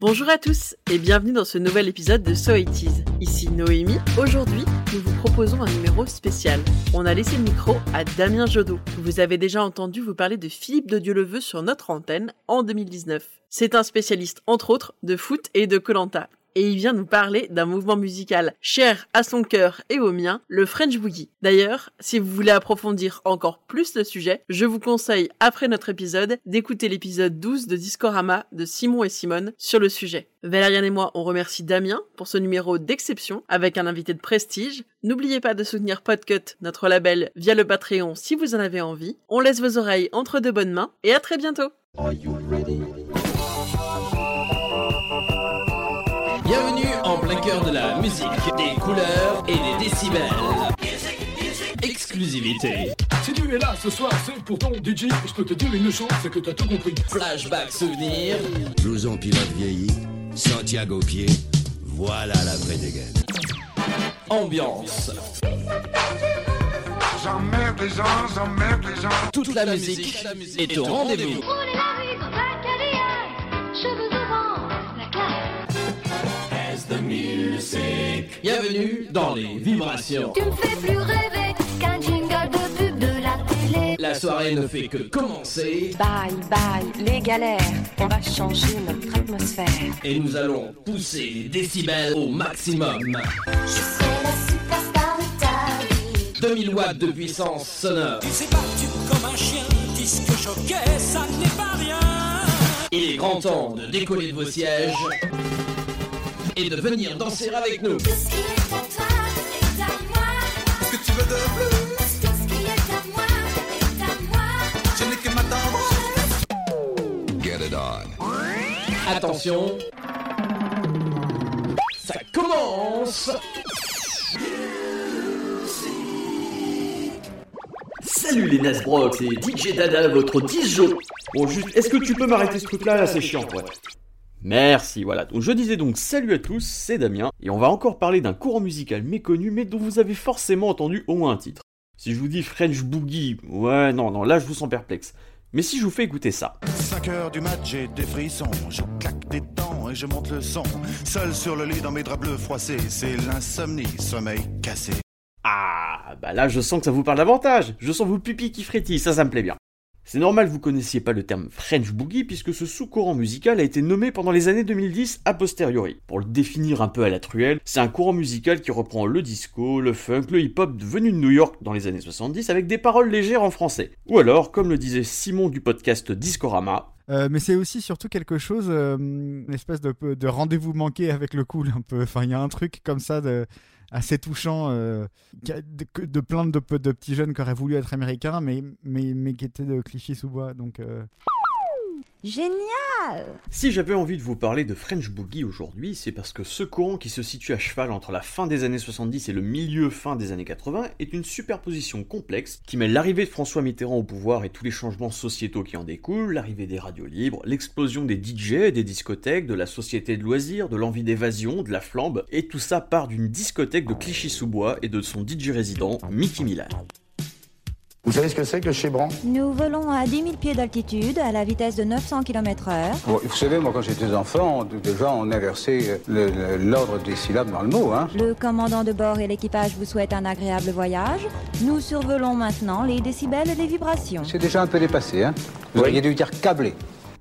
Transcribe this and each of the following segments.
Bonjour à tous et bienvenue dans ce nouvel épisode de So It Is. Ici Noémie. Aujourd'hui, nous vous proposons un numéro spécial. On a laissé le micro à Damien Jodot. Vous avez déjà entendu vous parler de Philippe de Dieu-le-Veut sur notre antenne en 2019. C'est un spécialiste, entre autres, de foot et de Colanta et il vient nous parler d'un mouvement musical cher à son cœur et au mien, le French Boogie. D'ailleurs, si vous voulez approfondir encore plus le sujet, je vous conseille, après notre épisode, d'écouter l'épisode 12 de Discorama de Simon et Simone sur le sujet. Valériane et moi, on remercie Damien pour ce numéro d'exception avec un invité de prestige. N'oubliez pas de soutenir Podcut, notre label, via le Patreon si vous en avez envie. On laisse vos oreilles entre de bonnes mains et à très bientôt. Cœur de la musique, des couleurs et des décibels. Exclusivité. Si tu es là ce soir, c'est pour ton DJ. Je peux te dire une chose, c'est que t'as tout compris. Flashback souvenir. Blouson pilote vieilli, Santiago pied, voilà la vraie dégaine. Ambiance. J'emmerde les gens, j'emmerde les gens. Toute la musique est au rendez-vous. Bienvenue dans les vibrations. Tu me fais plus rêver qu'un jingle de pub de la télé. La soirée ne fait que commencer Bye bye les galères, on va changer notre atmosphère. et nous allons pousser les décibels au maximum. Je serai la superstar de ta vie. 2000 watts de puissance sonore. s'est battu comme un chien, disque choqué, ça n'est pas rien. Il est grand temps de décoller de vos sièges et de venir danser avec nous. Tout ce qui est à toi est à moi. Ce que tu veux de plus, Tout ce qui est à moi est à moi. je n'ai que m'attendre. Get it on. Attention, ça commence Salut les Nasbrock, c'est DJ Dada, votre 10 jours. Bon, juste, est-ce que tu peux m'arrêter ce truc-là? Là, c'est chiant, ouais. Merci, voilà. Donc, je disais donc salut à tous, c'est Damien, et on va encore parler d'un courant musical méconnu, mais dont vous avez forcément entendu au moins un titre. Si je vous dis French Boogie, ouais, non, non, là je vous sens perplexe. Mais si je vous fais écouter ça. 5 heures du mat, j'ai des frissons. Je claque des dents et je monte le son. Seul sur le lit dans mes draps bleus froissés, c'est l'insomnie, sommeil cassé. Ah, bah là je sens que ça vous parle davantage. Je sens vos pupilles qui frétillent, ça, ça me plaît bien. C'est normal que vous connaissiez pas le terme French Boogie puisque ce sous-courant musical a été nommé pendant les années 2010 a posteriori. Pour le définir un peu à la truelle, c'est un courant musical qui reprend le disco, le funk, le hip-hop venu de New York dans les années 70 avec des paroles légères en français. Ou alors, comme le disait Simon du podcast Discorama, Euh, mais c'est aussi surtout quelque chose, euh, une espèce de, de rendez-vous manqué avec le cool un peu. Enfin, il y a un truc comme ça de, assez touchant euh, de, de plein de, petits jeunes qui auraient voulu être américains, mais, mais, mais qui étaient de Clichy-sous-Bois. Donc, euh, Génial Si j'avais envie de vous parler de French Boogie aujourd'hui, c'est parce que ce courant qui se situe à cheval entre la fin des années 70 et le milieu fin des années 80 est une superposition complexe qui mêle l'arrivée de François Mitterrand au pouvoir et tous les changements sociétaux qui en découlent, l'arrivée des radios libres, l'explosion des DJ, des discothèques, de la société de loisirs, de l'envie d'évasion, de la flambe, et tout ça part d'une discothèque de Clichy-sous-Bois et de son DJ résident, Mickey Milan. Vous savez ce que c'est que chez Bran Nous volons à 10 000 pieds d'altitude à la vitesse de 900 km/h. Bon, vous savez, moi, quand j'étais enfant, on- déjà, on inversait le- le- l'ordre des syllabes dans le mot, hein. Le commandant de bord et l'équipage vous souhaitent un agréable voyage. Nous survolons maintenant les décibels et les vibrations. C'est déjà un peu dépassé, hein. Vous auriez dû dire câblé.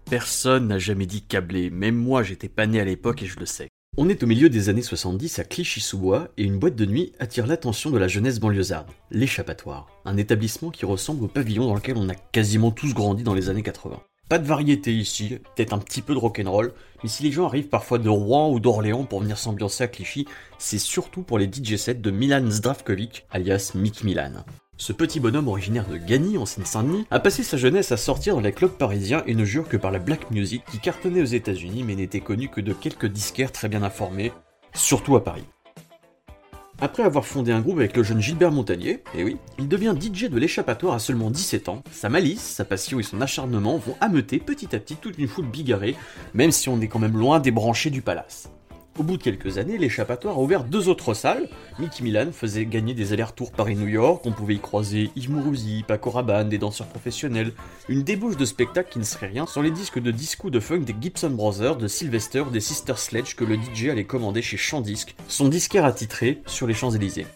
Personne n'a jamais dit câblé, même moi j'étais pas né à l'époque et je le sais. On est au milieu des années 70 à Clichy-sous-Bois et une boîte de nuit attire l'attention de la jeunesse banlieusarde, l'échappatoire, un établissement qui ressemble au pavillon dans lequel on a quasiment tous grandi dans les années 80. Pas de variété ici, peut-être un petit peu de rock'n'roll, mais si les gens arrivent parfois de Rouen ou d'Orléans pour venir s'ambiancer à Clichy, c'est surtout pour les DJ sets de Milan Zdravkovic, alias Mick Milan. Ce petit bonhomme originaire de Gagny, en Seine-Saint-Denis, a passé sa jeunesse à sortir dans les clubs parisiens et ne jure que par la black music qui cartonnait aux États-Unis mais n'était connu que de quelques disquaires très bien informés, surtout à Paris. Après avoir fondé un groupe avec le jeune Gilbert Montagnier, et oui, il devient DJ de l'échappatoire à seulement 17 ans. Sa malice, sa passion et son acharnement vont ameuter petit à petit toute une foule bigarrée, même si on est quand même loin des branchés du palace. Au bout de quelques années, l'échappatoire a ouvert deux autres salles. Mickey Milan faisait gagner des allers-retours Paris-New York, on pouvait y croiser Yves Mourouzi, Paco Rabanne, des danseurs professionnels, une débauche de spectacle qui ne serait rien sans les disques de disco de funk des Gibson Brothers, de Sylvester, des Sister Sledge que le DJ allait commander chez Chandisc, son disquaire attitré sur les Champs-Élysées.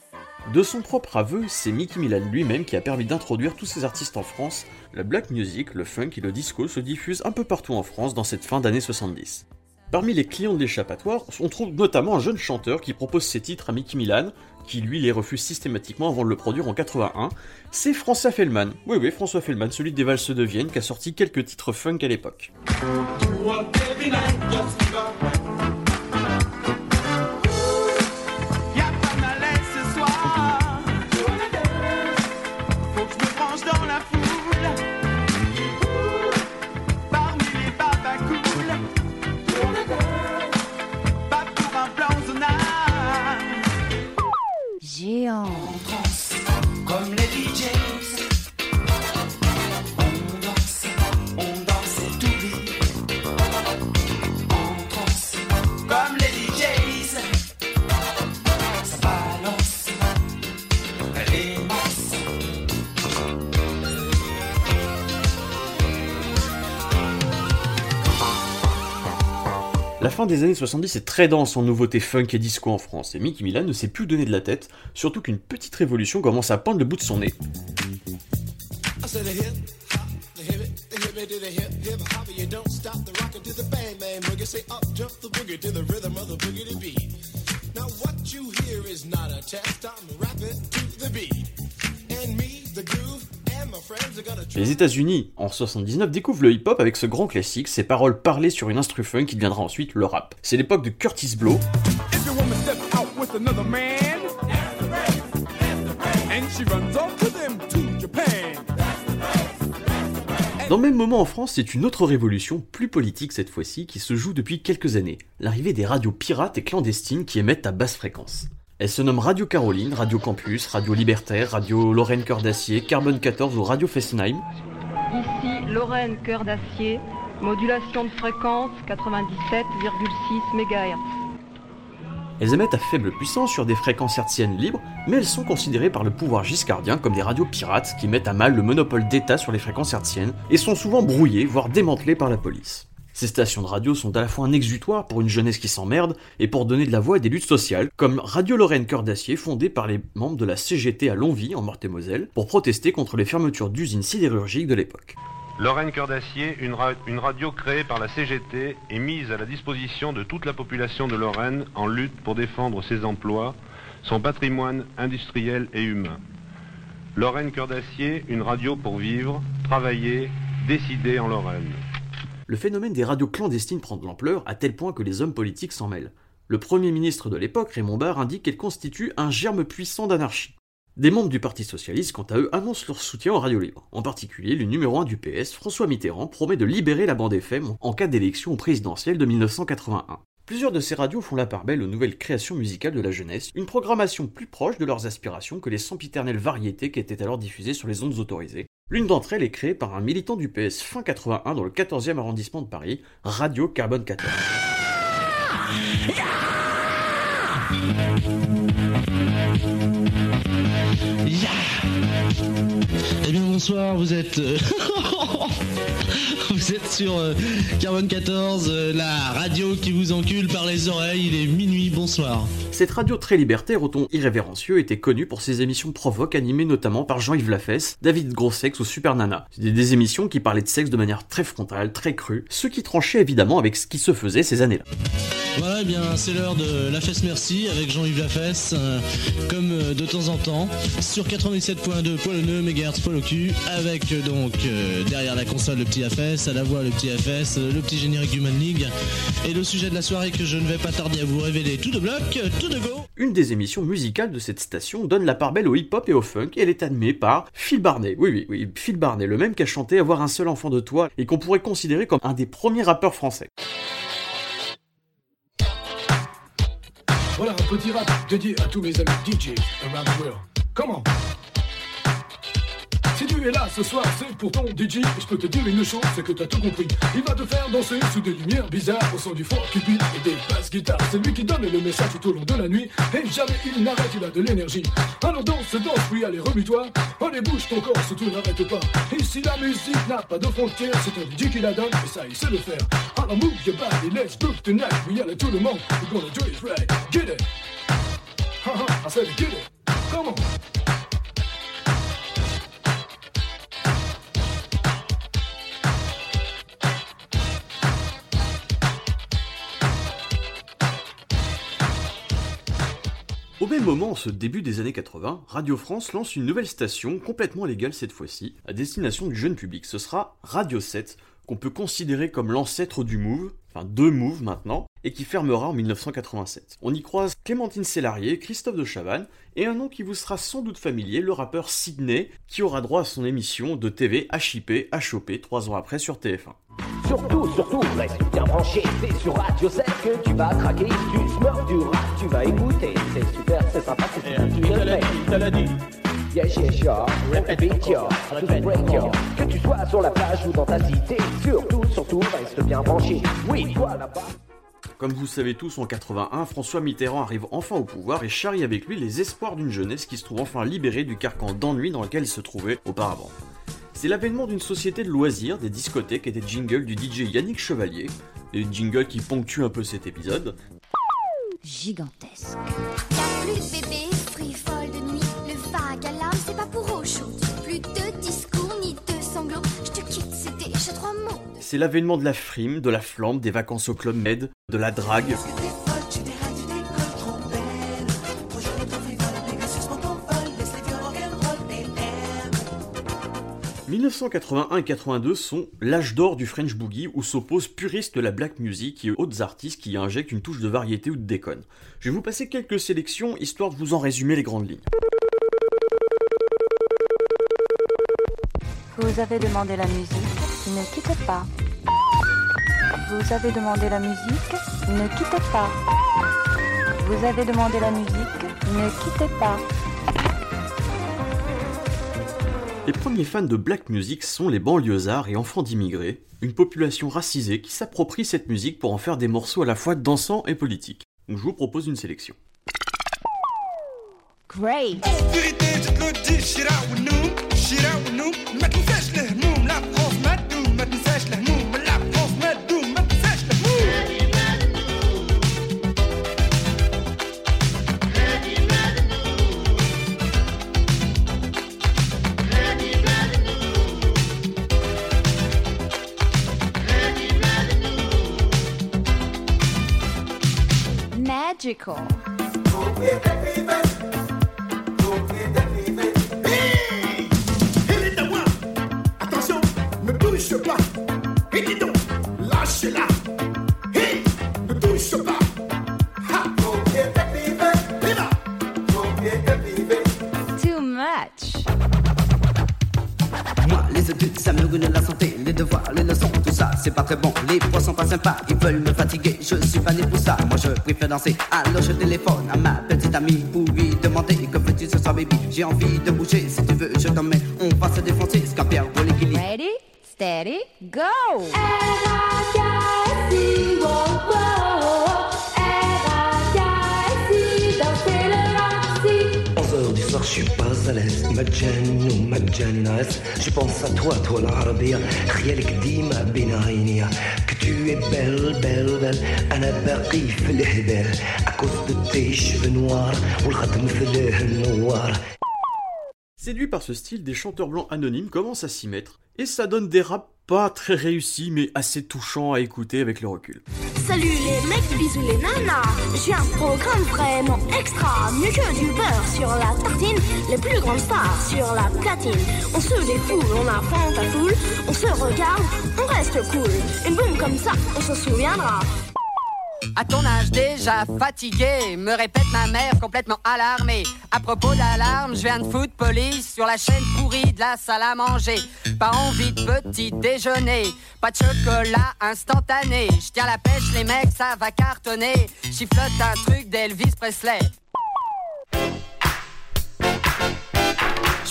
De son propre aveu, c'est Mickey Milan lui-même qui a permis d'introduire tous ces artistes en France. La black music, le funk et le disco se diffusent un peu partout en France dans cette fin d'année 70. Parmi les clients de l'échappatoire, on trouve notamment un jeune chanteur qui propose ses titres à Mickey Milan, qui lui les refuse systématiquement avant de le produire en 81. C'est François Fellman. Oui, oui, François Fellman, celui des valses de Vienne, qui a sorti quelques titres funk à l'époque. Des années 70 est très dense en nouveautés funk et disco en France, et Mickey Milan ne s'est plus donné de la tête, surtout qu'une petite révolution commence à poindre le bout de son nez. Les États-Unis, en 79, découvrent le hip-hop avec ce grand classique, ses paroles parlées sur une instru funk qui deviendra ensuite le rap. C'est l'époque de Curtis Blow. Dans le même moment en France, c'est une autre révolution, plus politique cette fois-ci, qui se joue depuis quelques années. L'arrivée des radios pirates et clandestines qui émettent à basse fréquence. Elles se nomment Radio Caroline, Radio Campus, Radio Libertaire, Radio Lorraine Cœur d'Acier, Carbone 14 ou Radio Fessenheim. Ici Lorraine Cœur d'Acier, modulation de fréquence 97,6 MHz. Elles émettent à faible puissance sur des fréquences hertziennes libres, mais elles sont considérées par le pouvoir giscardien comme des radios pirates qui mettent à mal le monopole d'État sur les fréquences hertziennes et sont souvent brouillées, voire démantelées par la police. Ces stations de radio sont à la fois un exutoire pour une jeunesse qui s'emmerde et pour donner de la voix à des luttes sociales, comme Radio Lorraine Cœur d'Acier, fondée par les membres de la CGT à Longwy, en Meurthe-et-Moselle, pour protester contre les fermetures d'usines sidérurgiques de l'époque. Lorraine Cœur d'Acier, une, une radio créée par la CGT et mise à la disposition de toute la population de Lorraine en lutte pour défendre ses emplois, son patrimoine industriel et humain. Lorraine Cœur d'Acier, une radio pour vivre, travailler, décider en Lorraine. Le phénomène des radios clandestines prend de l'ampleur à tel point que les hommes politiques s'en mêlent. Le premier ministre de l'époque, Raymond Barre, indique qu'elles constituent un germe puissant d'anarchie. Des membres du Parti Socialiste, quant à eux, annoncent leur soutien aux radios libres. En particulier, le numéro 1 du PS, François Mitterrand, promet de libérer la bande FM en cas d'élection présidentielle de 1981. Plusieurs de ces radios font la part belle aux nouvelles créations musicales de la jeunesse, une programmation plus proche de leurs aspirations que les sempiternelles variétés qui étaient alors diffusées sur les ondes autorisées. L'une d'entre elles est créée par un militant du PS fin 81 dans le 14e arrondissement de Paris, Radio Carbone 14. Eh bien bonsoir, vous êtes euh, vous êtes sur euh, Carbone 14, euh, la radio qui vous encule par les oreilles, il est minuit, bonsoir. Cette radio très libertaire au ton irrévérencieux était connue pour ses émissions provoques animées notamment par Jean-Yves Lafesse, David Grossex ou Super Nana. C'était des émissions qui parlaient de sexe de manière très frontale, très crue, ce qui tranchait évidemment avec ce qui se faisait ces années-là. Voilà, eh bien c'est l'heure de La Fesse Merci avec Jean-Yves Lafesse, euh, comme euh, de temps en temps, sur 97.2 poil au nœud, mégahertz poil au cul, avec euh, donc euh, derrière la console le petit FS, à la voix le petit euh, le petit générique du Man League, et le sujet de la soirée que je ne vais pas tarder à vous révéler tout de bloc, tout de go. Une des émissions musicales de cette station donne la part belle au hip-hop et au funk, et elle est animée par Phil Barnet. Oui, oui, oui, Phil Barnet, le même qui a chanté Avoir un seul enfant de toi, et qu'on pourrait considérer comme un des premiers rappeurs français. Voilà un petit rap dédié à tous mes amis DJ around the world. Comment es là ce soir, c'est pour ton DJ. Et je peux te dire une chose, c'est que t'as tout compris. Il va te faire danser sous des lumières bizarres, au son du fort qui beat et des basses guitares. C'est lui qui donne le message tout au long de la nuit. Et jamais il n'arrête, il a de l'énergie. Alors danse, danse, oui, allez, remue-toi. Allez, bouge ton corps, surtout n'arrête pas. Ici, la musique n'a pas de frontières, c'est un DJ qui la donne, et ça, il sait le faire. Alors move your body, let's move tonight. Oui, allez, tout le monde, we're gonna do it right. Get it. I said get it. Come on. Même moment, en ce début des années 80, Radio France lance une nouvelle station, complètement légale cette fois-ci, à destination du jeune public. Ce sera Radio 7, qu'on peut considérer comme l'ancêtre du Move, enfin deux Move maintenant, et qui fermera en 1987. On y croise Clémentine Sélarié, Christophe de Chavannes, et un nom qui vous sera sans doute familier, le rappeur Sydney, qui aura droit à son émission de TV HIP, HOP, trois ans après sur TF1. Surtout, surtout, reste bien branché, c'est sur Radio 7 que tu vas craquer, tu smurf du rap, tu vas écouter, c'est super, c'est sympa, c'est super, tu te le fais. Yes, yes, ya, répète ya, tout break que tu sois sur la plage ou dans ta cité, surtout, surtout, reste bien branché, oui, toi là-bas. Comme vous savez tous, en 81, François Mitterrand arrive enfin au pouvoir et charrie avec lui les espoirs d'une jeunesse qui se trouve enfin libérée du carcan d'ennui dans lequel il se trouvait auparavant. C'est l'avènement d'une société de loisirs, des discothèques et des jingles du DJ Yannick Chevalier, des jingles qui ponctuent un peu cet épisode. Gigantesque. Y'a plus de bébés, frivole de nuit. Le vague alarme, c'est pas pour aujourd'hui. Plus de discours ni de sanglots. Je te quitte, c'est déjà trois mots. C'est l'avènement de la frime, de la flamme, des vacances au club Med, de la drague. 1981 et 82 sont l'âge d'or du French Boogie où s'opposent puristes de la black music et autres artistes qui injectent une touche de variété ou de déconne. Je vais vous passer quelques sélections histoire de vous en résumer les grandes lignes. Vous avez demandé la musique, ne quittez pas. Vous avez demandé la musique, ne quittez pas. Vous avez demandé la musique, ne quittez pas. Les premiers fans de black music sont les banlieusards et enfants d'immigrés, une population racisée qui s'approprie cette musique pour en faire des morceaux à la fois dansants et politiques. Donc je vous propose une sélection. Great. Michael. Alors, je téléphone à ma petite amie pour lui demander que veux-tu ce soir, baby? J'ai envie je suis pas à l'aise مجانين ومجاني ناس Je pense à toi, toi العربية خيالك ديما بين عينيا Que tu es belle, belle, belle أنا باقي في الهبال À cause de tes cheveux noirs والخد مثله النوار Séduits par ce style, des chanteurs blancs anonymes commencent à s'y mettre, et ça donne des raps pas très réussis, mais assez touchants à écouter avec le recul. Salut les mecs, bisous les nanas. J'ai un programme vraiment extra. Mieux que du beurre sur la tartine. Les plus grandes stars sur la platine. On se défoule, on affronte la foule. On se regarde, on reste cool. Une boum comme ça, on se souviendra. À ton âge déjà fatigué, me répète ma mère complètement alarmée. À propos d'alarme, je viens de foot police sur la chaîne pourrie de la salle à manger. Pas envie de petit déjeuner, pas de chocolat instantané. Je tiens la pêche, les mecs, ça va cartonner. Chiflote un truc d'Elvis Presley.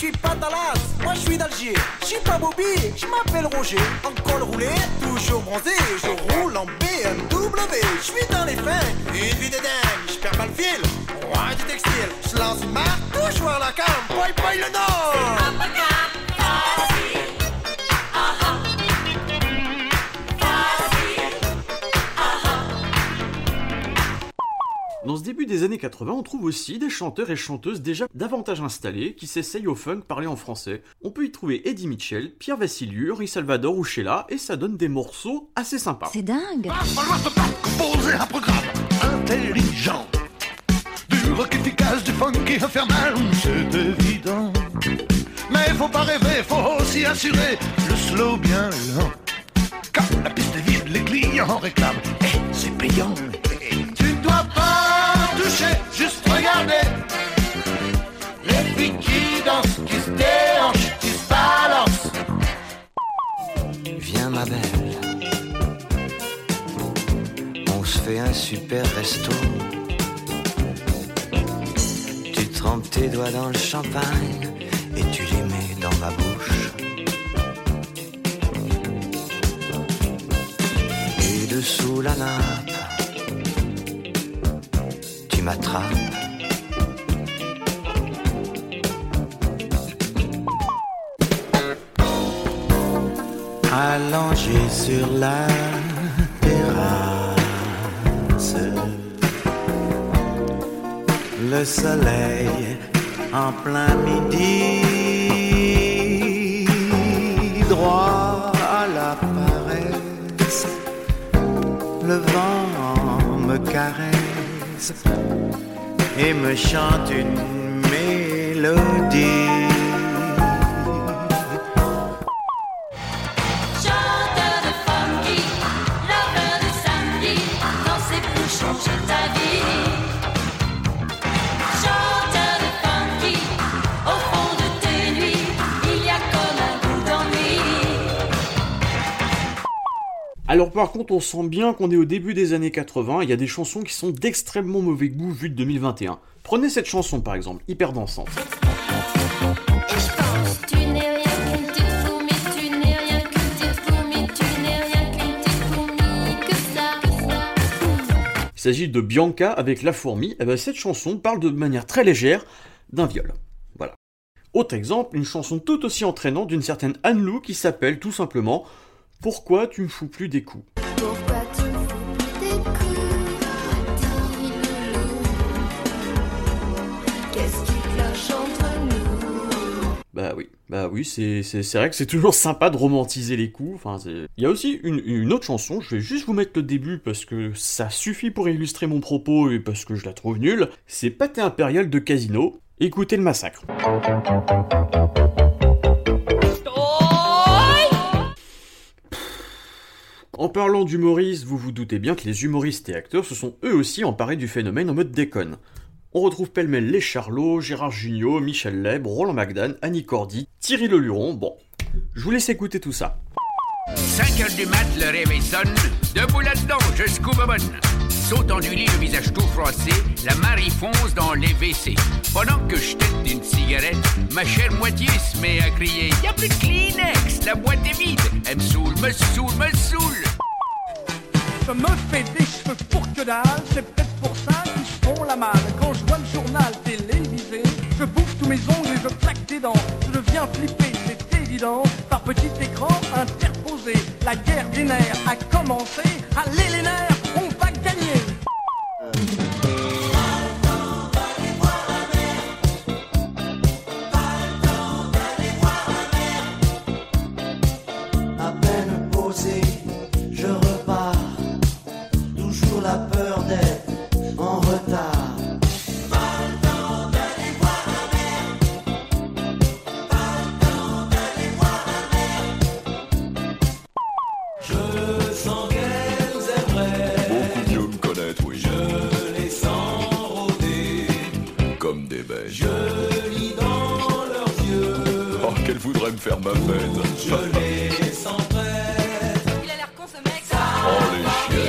Je suis pas Dallas, moi je suis d'Alger. Je suis pas Bobby, je m'appelle Roger. En col roulé, toujours bronzé, je roule en BMW. Je suis dans les freins, une vie de dingue, je perds pas le fil. Roi du textile, je lance une marque, toujours la cam, boy boy le nom. Dans ce début des années 80, on trouve aussi des chanteurs et chanteuses déjà davantage installés qui s'essayent au funk parlé en français. On peut y trouver Eddie Mitchell, Pierre Vassiliou, Henri Salvador ou Sheila, et ça donne des morceaux assez sympas. C'est dingue Composer un programme intelligent. Du rock efficace, du funky infernal, c'est évident. Mais faut pas rêver, faut aussi assurer le slow bien lent. Quand la piste est vide, les clients réclament. Et c'est payant. Tu ne dois pas juste regarder. Les filles qui dansent, qui se déhanchent, qui se balancent. Viens ma belle, on se fait un super resto. Tu trempes tes doigts dans le champagne et tu les mets dans ma bouche. Et dessous la nappe, Allongé sur la terrasse, le soleil en plein midi, droit à la paresse, le vent me caresse et me chante une mélodie. Alors par contre, on sent bien qu'on est au début des années 80, il y a des chansons qui sont d'extrêmement mauvais goût vu de 2021. Prenez cette chanson par exemple, hyper dansante. Il s'agit de Bianca avec La Fourmi, et ben cette chanson parle de manière très légère d'un viol. Voilà. Autre exemple, une chanson tout aussi entraînante d'une certaine Anne Lou qui s'appelle tout simplement Pourquoi tu me fous plus des coups? Pourquoi tu me fous des coups, dis loulou Qu'est-ce qui cloche entre nous? Bah oui, bah oui, c'est c'est- c'est vrai que c'est toujours sympa de romantiser les coups. Enfin, c'est- il y a aussi une, une autre chanson, je vais juste vous mettre le début parce que ça suffit pour illustrer mon propos et parce que je la trouve nulle. C'est Pâté Impérial de Casino. Écoutez le massacre. En parlant d'humoristes, vous vous doutez bien que les humoristes et acteurs se sont eux aussi emparés du phénomène en mode déconne. On retrouve pêle-mêle les Charlots, Gérard Jugnot, Michel Leb, Roland McDan, Annie Cordy, Thierry Leluron, bon. Je vous laisse écouter tout ça. 5 heures du mat, le réveil sonne. Debout là-dedans. Sautant du lit, le visage tout froissé, la Marie fonce dans les WC. Pendant que je tête une cigarette, ma chère moitié se met à crier Y a plus de Kleenex, la boîte est vide. Elle me saoule, me saoule, me saoule. Je me fais des cheveux pour que dalle, c'est peut-être pour ça qu'ils se font la malle. Quand je vois le journal télévisé, je bouffe tous mes ongles et je claque des dents. Je deviens flippé, c'est évident. Par petit écran interposé, la guerre des nerfs a commencé. Allez les nerfs, on va sens qu'elles aimeraient. Beaucoup mieux me connaître, oui. Je les sens rôder. Comme des bêtes. Je lis dans leurs yeux. Oh, qu'elle voudrait me faire ma peine. Je les sens prêtes. Il a l'air con ce mec Oh, les chiens.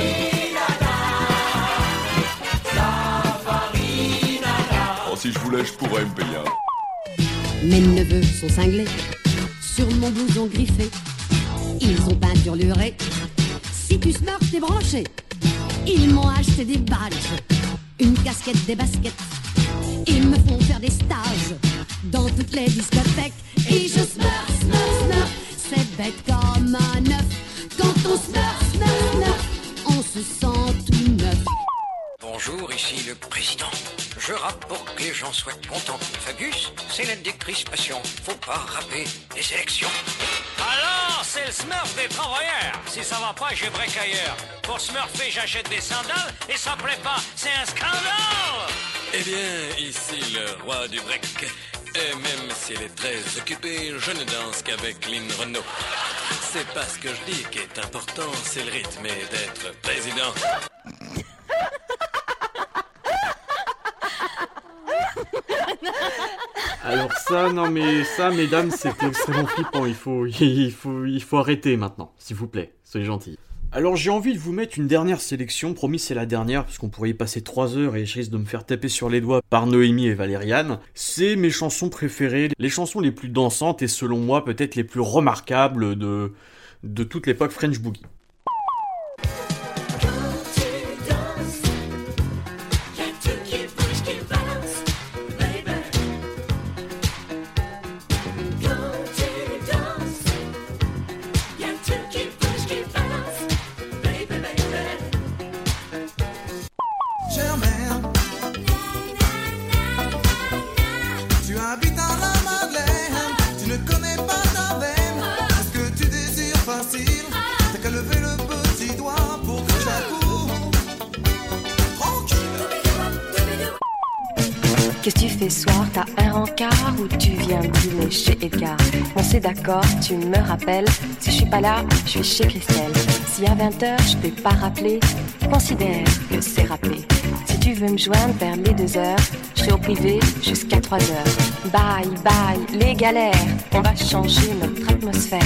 Oh, si je voulais, je pourrais me payer un. Mes neveux sont cinglés sur mon blouson griffé. Ils ont peinturluré. Si tu smurf, t'es branché. Ils m'ont acheté des badges, une casquette, des baskets. Ils me font faire des stages dans toutes les discothèques. Et je smurf, smurf, smurf. C'est bête comme un œuf. Quand on smurf, smurf, smurf, on se sent tout neuf. Bonjour, ici le président. Je rappe pour que les gens soient contents. Fabius, c'est la décrispation. Faut pas rapper les élections. C'est le Smurf des travailleurs. Si ça va pas, je break ailleurs. Pour Smurfer, j'achète des sandales et ça plaît pas. C'est un scandale Eh bien, ici le roi du break. Et même s'il est très occupé, je ne danse qu'avec Lynn Renault. C'est pas ce que je dis qui est important, c'est le rythme et d'être président. Alors ça, non mais ça, mesdames, c'était extrêmement flippant. Il faut, il faut, il faut arrêter maintenant, s'il vous plaît. Soyez gentils. Alors j'ai envie de vous mettre une dernière sélection, promis c'est la dernière, parce qu'on pourrait y passer 3 heures et je risque de me faire taper sur les doigts par Noémie et Valériane. C'est mes chansons préférées, les chansons les plus dansantes et selon moi peut-être les plus remarquables de, de toute l'époque French Boogie. Qu'est-ce que tu fais soir? T'as un rencard ou tu viens dîner chez Edgar? On s'est d'accord, tu me rappelles. Si je suis pas là, je suis chez Christelle. Si à 20h je t'ai pas rappelé, considère que c'est rappelé. Si tu veux me joindre vers les 2 heures, je serai au privé jusqu'à 3 heures. Bye bye, les galères, on va changer notre atmosphère.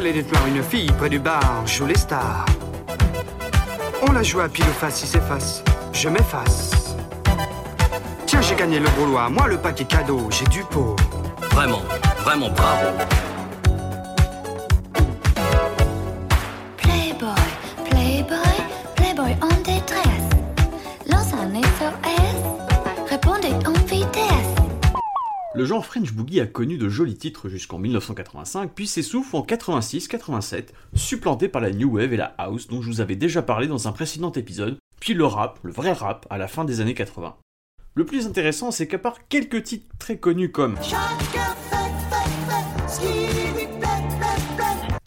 Lait plein une fille près du bar joue les stars. On la joue à pile ou face, si c'est face, je m'efface. Tiens, j'ai gagné le rouloir, moi le paquet cadeau, j'ai du pot. Vraiment, vraiment bravo. Genre French Boogie a connu de jolis titres jusqu'en 1985, puis s'essouffle en 86-87, supplanté par la New Wave et la House dont je vous avais déjà parlé dans un précédent épisode, puis le rap, le vrai rap, à la fin des années 80. Le plus intéressant, c'est qu'à part quelques titres très connus comme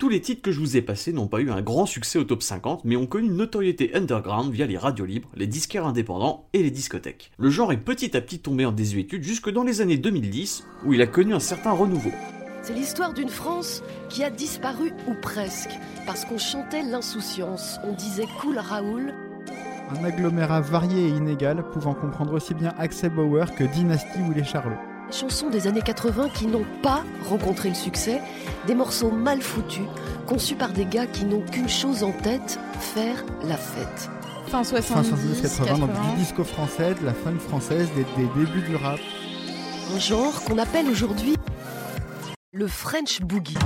tous les titres que je vous ai passés n'ont pas eu un grand succès au top 50, mais ont connu une notoriété underground via les radios libres, les disquaires indépendants et les discothèques. Le genre est petit à petit tombé en désuétude jusque dans les années 2010, où il a connu un certain renouveau. C'est l'histoire d'une France qui a disparu ou presque, parce qu'on chantait l'insouciance, on disait cool Raoul. Un agglomérat varié et inégal, pouvant comprendre aussi bien Axel Bauer que Dynasty ou les Charlots. Chansons des années 80 qui n'ont pas rencontré le succès, des morceaux mal foutus, conçus par des gars qui n'ont qu'une chose en tête, faire la fête. Fin Fin 70, 80, donc du disco français, de la funk française, des, des débuts du rap. Un genre qu'on appelle aujourd'hui le French Boogie.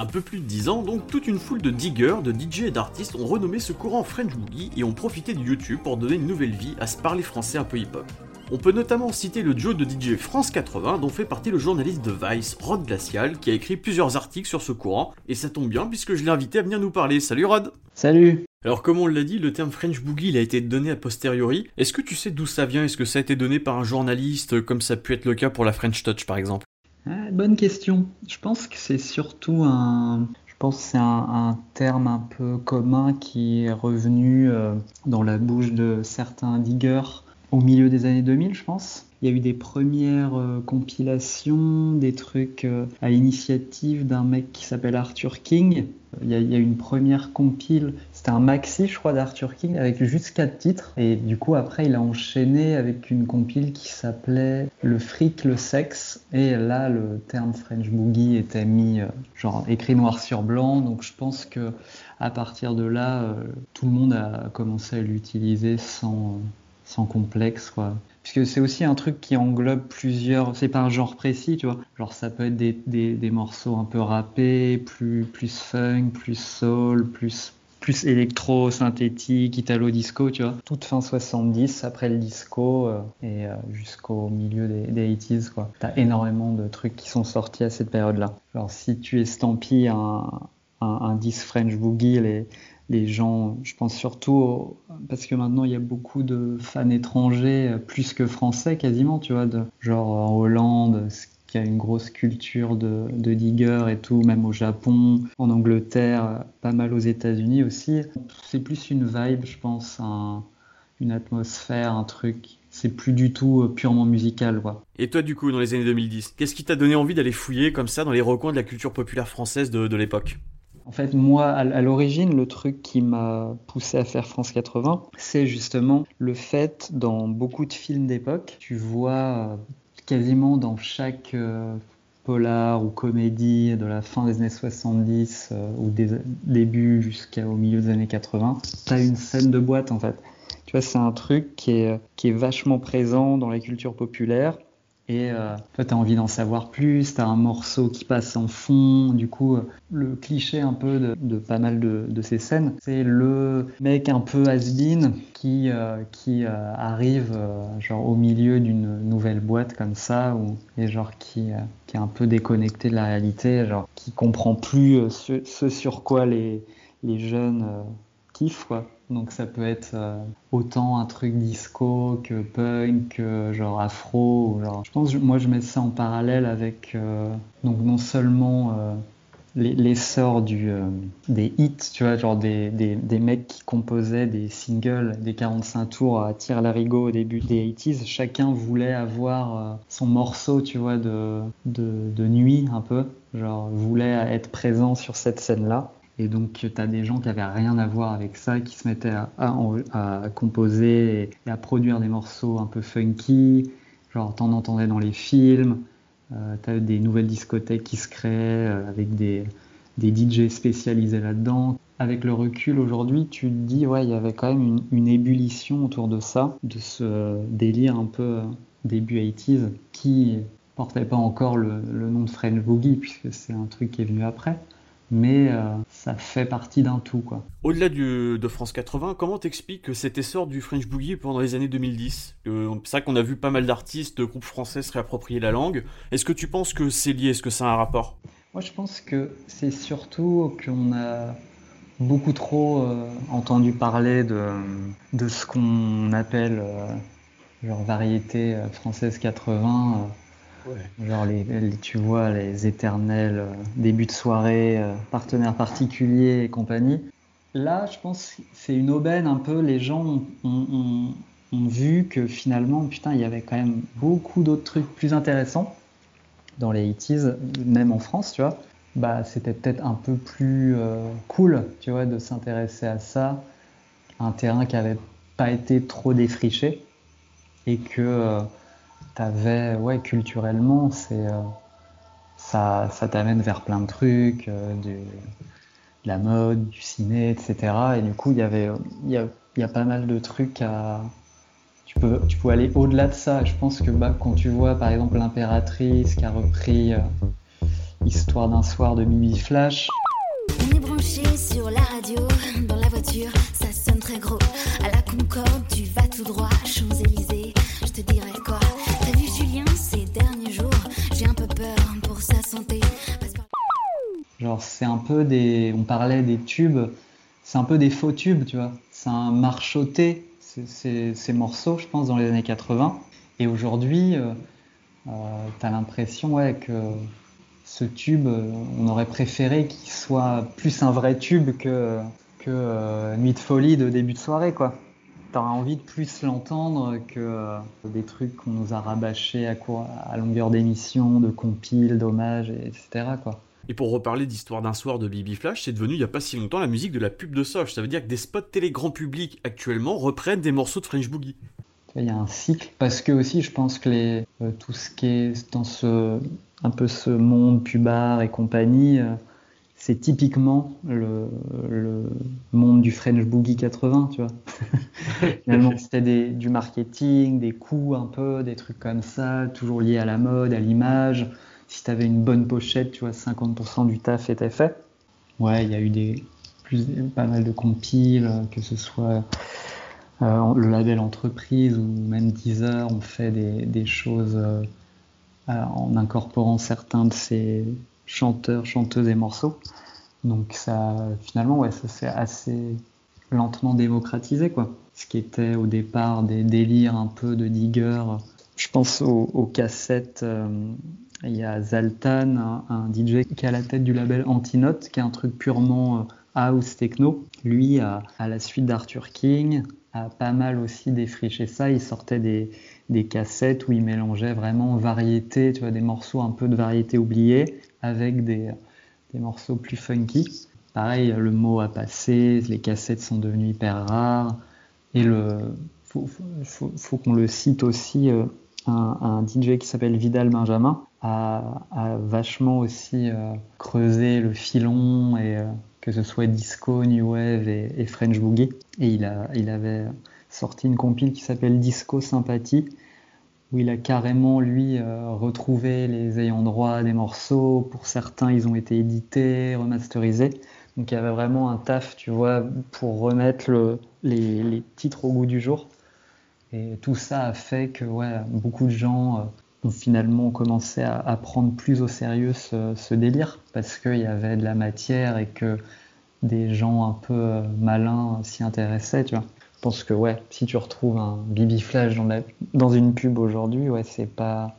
A un peu plus de 10 ans, donc toute une foule de diggers, de DJ et d'artistes ont renommé ce courant French Boogie et ont profité de YouTube pour donner une nouvelle vie à ce parler français un peu hip-hop. On peut notamment citer le duo de DJ France 80 dont fait partie le journaliste de Vice, Rod Glacial, qui a écrit plusieurs articles sur ce courant, et ça tombe bien puisque je l'ai invité à venir nous parler. Salut Rod Salut alors comme on l'a dit, le terme French Boogie il a été donné a posteriori. Est-ce que tu sais d'où ça vient? Est-ce que ça a été donné par un journaliste comme ça a pu être le cas pour la French Touch par exemple? Ah, Bonne question. Je pense que c'est surtout un... Je un, terme un peu commun qui est revenu euh, dans la bouche de certains diggers au milieu des années 2000, je pense. Il y a eu des premières euh, compilations, des trucs euh, à l'initiative d'un mec qui s'appelle Arthur King. Il y, a, il y, a, une première compile, c'était un maxi, je crois, d'Arthur King avec juste quatre titres. Et du coup, après, il a enchaîné avec une compile qui s'appelait Le fric, le sexe. Et là, le terme French Boogie était mis, euh, genre, écrit noir sur blanc. Donc, je pense que à partir de là, euh, tout le monde a commencé à l'utiliser sans, sans complexe, quoi. Puisque c'est aussi un truc qui englobe plusieurs. C'est pas un genre précis, tu vois. Genre, ça peut être des, des, morceaux un peu rappés, plus, plus funk, plus soul, plus, plus électro, synthétique, italo-disco, tu vois. Toute fin 70, après le disco euh, et euh, jusqu'au milieu des, des 80s, quoi. T'as énormément de trucs qui sont sortis à cette période-là. Alors, si tu estampilles un, un, un 10 French Boogie, les les gens, je pense surtout parce que maintenant il y a beaucoup de fans étrangers, plus que français quasiment, tu vois, de, genre en Hollande, qui a une grosse culture de, de digger et tout, même au Japon, en Angleterre, pas mal aux États-Unis aussi. C'est plus une vibe, je pense, un, une atmosphère, un truc. C'est plus du tout purement musical, quoi. Et toi, du coup, dans les années 2010, qu'est-ce qui t'a donné envie d'aller fouiller comme ça dans les recoins de la culture populaire française de, de l'époque? En fait, moi, à l'origine, le truc qui m'a poussé à faire France 80, c'est justement le fait, dans beaucoup de films d'époque, tu vois quasiment dans chaque euh, polar ou comédie de la fin des années 70 euh, ou des débuts jusqu'au milieu des années 80, tu as une scène de boîte en fait. Tu vois, c'est un truc qui est, qui est vachement présent dans la culture populaire et euh, tu as envie d'en savoir plus, tu as un morceau qui passe en fond. Du coup, euh, le cliché un peu de, pas mal de, ces scènes, c'est le mec un peu has-been qui, euh, qui euh, arrive genre au milieu d'une nouvelle boîte comme ça, et genre qui, qui est un peu déconnecté de la réalité, genre qui comprend plus ce, sur quoi les jeunes Donc ça peut être euh, autant un truc disco que punk, que genre afro. Je pense, moi, je mets ça en parallèle avec euh, donc non seulement euh, l'essor des hits, tu vois, genre des, des, des, mecs qui composaient des singles, des 45 tours à tir larigot au début des 80s. Chacun voulait avoir son morceau, tu vois, de, de, de nuit un peu. Genre voulait être présent sur cette scène-là. Et donc, tu as des gens qui avaient rien à voir avec ça, qui se mettaient à, composer et à produire des morceaux un peu funky. Genre, t'en entendais dans les films. Euh, tu des nouvelles discothèques qui se créaient euh, avec des, des DJ spécialisés là-dedans. Avec le recul aujourd'hui, tu te dis, ouais, il y avait quand même une, ébullition autour de ça, de ce délire un peu euh, début 80s, qui portait pas encore le, le nom de French Boogie, puisque c'est un truc qui est venu après mais euh, ça fait partie d'un tout. quoi. Au-delà de France 80, comment t'expliques cet essor du French Boogie pendant les années 2010 euh, C'est vrai qu'on a vu pas mal d'artistes, de groupes français se réapproprier la langue. Est-ce que tu penses que c'est lié? Est-ce que ça a un rapport? Moi je pense que c'est surtout qu'on a beaucoup trop euh, entendu parler de, de ce qu'on appelle genre variété française 80 Genre, les, tu vois, les éternels euh, débuts de soirée, euh, partenaires particuliers et compagnie. Là, je pense que c'est une aubaine un peu. Les gens ont, vu que finalement, putain, il y avait quand même beaucoup d'autres trucs plus intéressants dans les 80s, même en France, tu vois. Bah, c'était peut-être un peu plus euh, cool, tu vois, de s'intéresser à ça. Un terrain qui avait pas été trop défriché et que t'avais, ouais, culturellement, c'est, euh, ça, ça t'amène vers plein de trucs, euh, de la mode, du ciné, etc. Et du coup, il y avait, il y a, y a pas mal de trucs à, tu peux, tu peux aller au-delà de ça. Je pense que bah, quand tu vois, par exemple, l'impératrice qui a repris euh, Histoire d'un soir de Mimi Flash. On est branché sur la radio, dans la voiture, ça sonne très gros. À la Concorde, tu vas tout droit, Champs-Élysées, genre c'est un peu des, on parlait des tubes, c'est un peu des faux tubes, tu vois. C'est un marchoté ces, morceaux, je pense, dans les années 80. Et aujourd'hui, euh, euh, t'as l'impression ouais, que ce tube, euh, on aurait préféré qu'il soit plus un vrai tube que, Nuit de folie de début de soirée, quoi. T'aurais envie de plus l'entendre que des trucs qu'on nous a rabâchés à, à longueur d'émission, de compiles, d'hommages, et- etc. Quoi. Et pour reparler d'Histoire d'un soir de Bibi Flash, c'est devenu il y a pas si longtemps la musique de la pub de Soch. Ça veut dire que des spots télé grand public actuellement reprennent des morceaux de French Boogie. Il y a un cycle parce que aussi je pense que euh, tout ce qui est dans ce un peu ce monde pubard et compagnie, euh, c'est typiquement le, monde du French Boogie 80, tu vois. Finalement, c'était du marketing, des coups un peu, des trucs comme ça, toujours liés à la mode, à l'image. Si tu avais une bonne pochette, tu vois, 50% du taf était fait. Ouais, il y a eu des pas mal de compiles, euh, que ce soit euh, le label entreprise ou même Deezer ont fait des, choses euh, en incorporant certains de ces chanteurs, chanteuses et morceaux. Donc ça, finalement, ouais, ça s'est assez lentement démocratisé, quoi. Ce qui était au départ des délires un peu de digger. Je pense aux, cassettes. Il y a Zaltan, un, DJ qui est à la tête du label Antinote, qui est un truc purement euh, house techno. Lui, à, la suite d'Arthur King, a pas mal aussi défriché ça. Il sortait des, cassettes où il mélangeait vraiment variété, tu vois, des morceaux un peu de variété oubliée avec des, morceaux plus funky. Pareil, le mot a passé, les cassettes sont devenues hyper rares. Et le, faut qu'on le cite aussi, euh, un, DJ qui s'appelle Vidal Benjamin a, vachement aussi euh, creusé le filon et euh, que ce soit disco, new wave et, French boogie. Et il, a, il avait sorti une compile qui s'appelle Disco Sympathie où il a carrément lui euh, retrouvé les ayants droit des morceaux. Pour certains, ils ont été édités, remasterisés. Donc il y avait vraiment un taf, tu vois, pour remettre le- les, les titres au goût du jour. Et tout ça a fait que ouais, beaucoup de gens euh, ont finalement commencé à, prendre plus au sérieux ce, délire parce qu'il y avait de la matière et que des gens un peu euh, malins s'y intéressaient, tu vois. Je pense que ouais, si tu retrouves un Bibi Flash dans, la- dans une pub aujourd'hui, ouais, c'est pas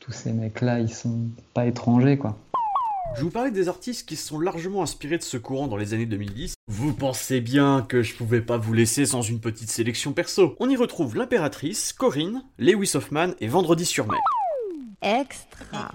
tous ces mecs-là, ils sont pas étrangers, quoi. Je vous parlais des artistes qui se sont largement inspirés de ce courant dans les années 2010. Vous pensez bien que je pouvais pas vous laisser sans une petite sélection perso. On y retrouve l'impératrice, Corinne, Lewis Hoffman et Vendredi sur mer. Extra.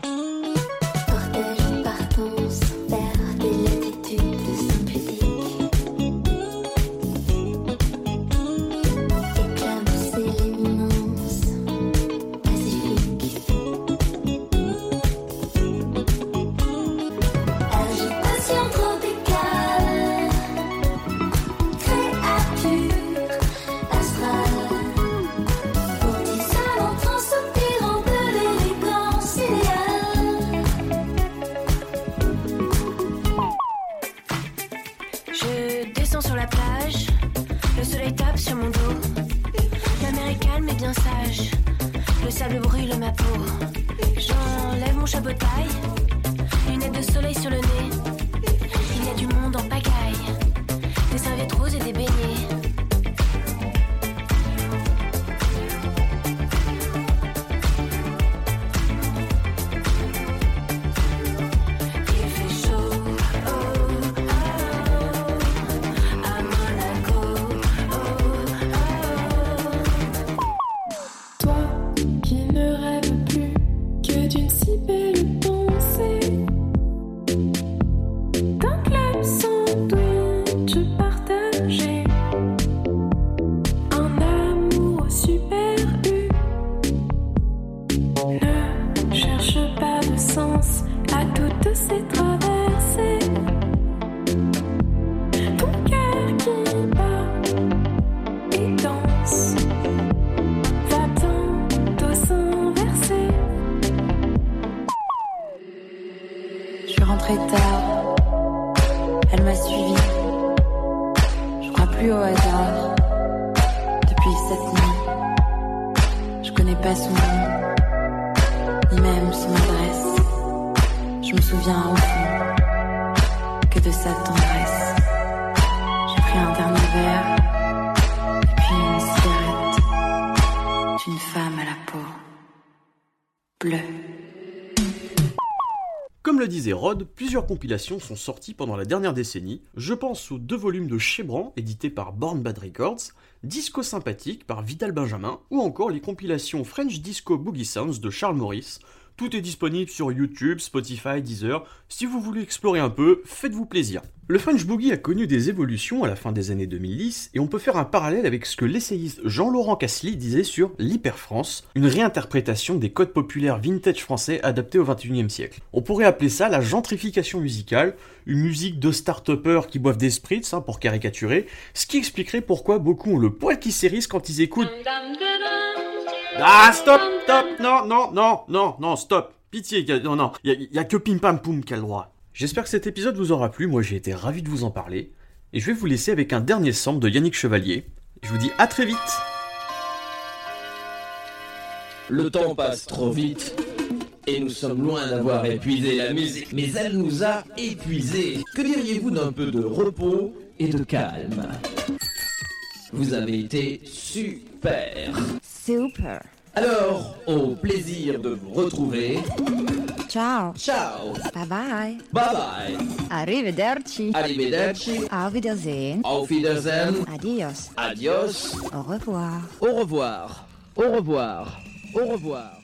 Toutes ces Plusieurs compilations sont sorties pendant la dernière décennie. Je pense aux deux volumes de Chebran, édités par Born Bad Records, Disco Sympathique par Vital Benjamin, ou encore les compilations French Disco Boogie Sounds de Charles Maurice. Tout est disponible sur YouTube, Spotify, Deezer. Si vous voulez explorer un peu, faites-vous plaisir. Le French Boogie a connu des évolutions à la fin des années 2010 et on peut faire un parallèle avec ce que l'essayiste Jean-Laurent Cassely disait sur l'Hyper-France, une réinterprétation des codes populaires vintage français adaptés au 21e siècle. On pourrait appeler ça la gentrification musicale, une musique de start-upers qui boivent des spritz hein, pour caricaturer, ce qui expliquerait pourquoi beaucoup ont le poil qui s'érisse quand ils écoutent ah, stop, stop, non, non, non, non, non, stop. Pitié, a- non, non, y, a que Pim Pam Poum qui a le droit. J'espère que cet épisode vous aura plu, moi j'ai été ravi de vous en parler. Et je vais vous laisser avec un dernier sample de Yannick Chevalier. Je vous dis à très vite Le temps passe trop vite. Et nous sommes loin d'avoir épuisé la musique, mais elle nous a épuisés. Que diriez-vous d'un peu de repos et de calme? Vous avez été super. Super. Alors, au plaisir de vous retrouver. Ciao. Ciao. Bye bye. Bye bye. Arrivederci. Arrivederci. Auf Wiedersehen. Auf Wiedersehen. Adios. Adios. Au revoir. Au revoir. Au revoir. Au revoir.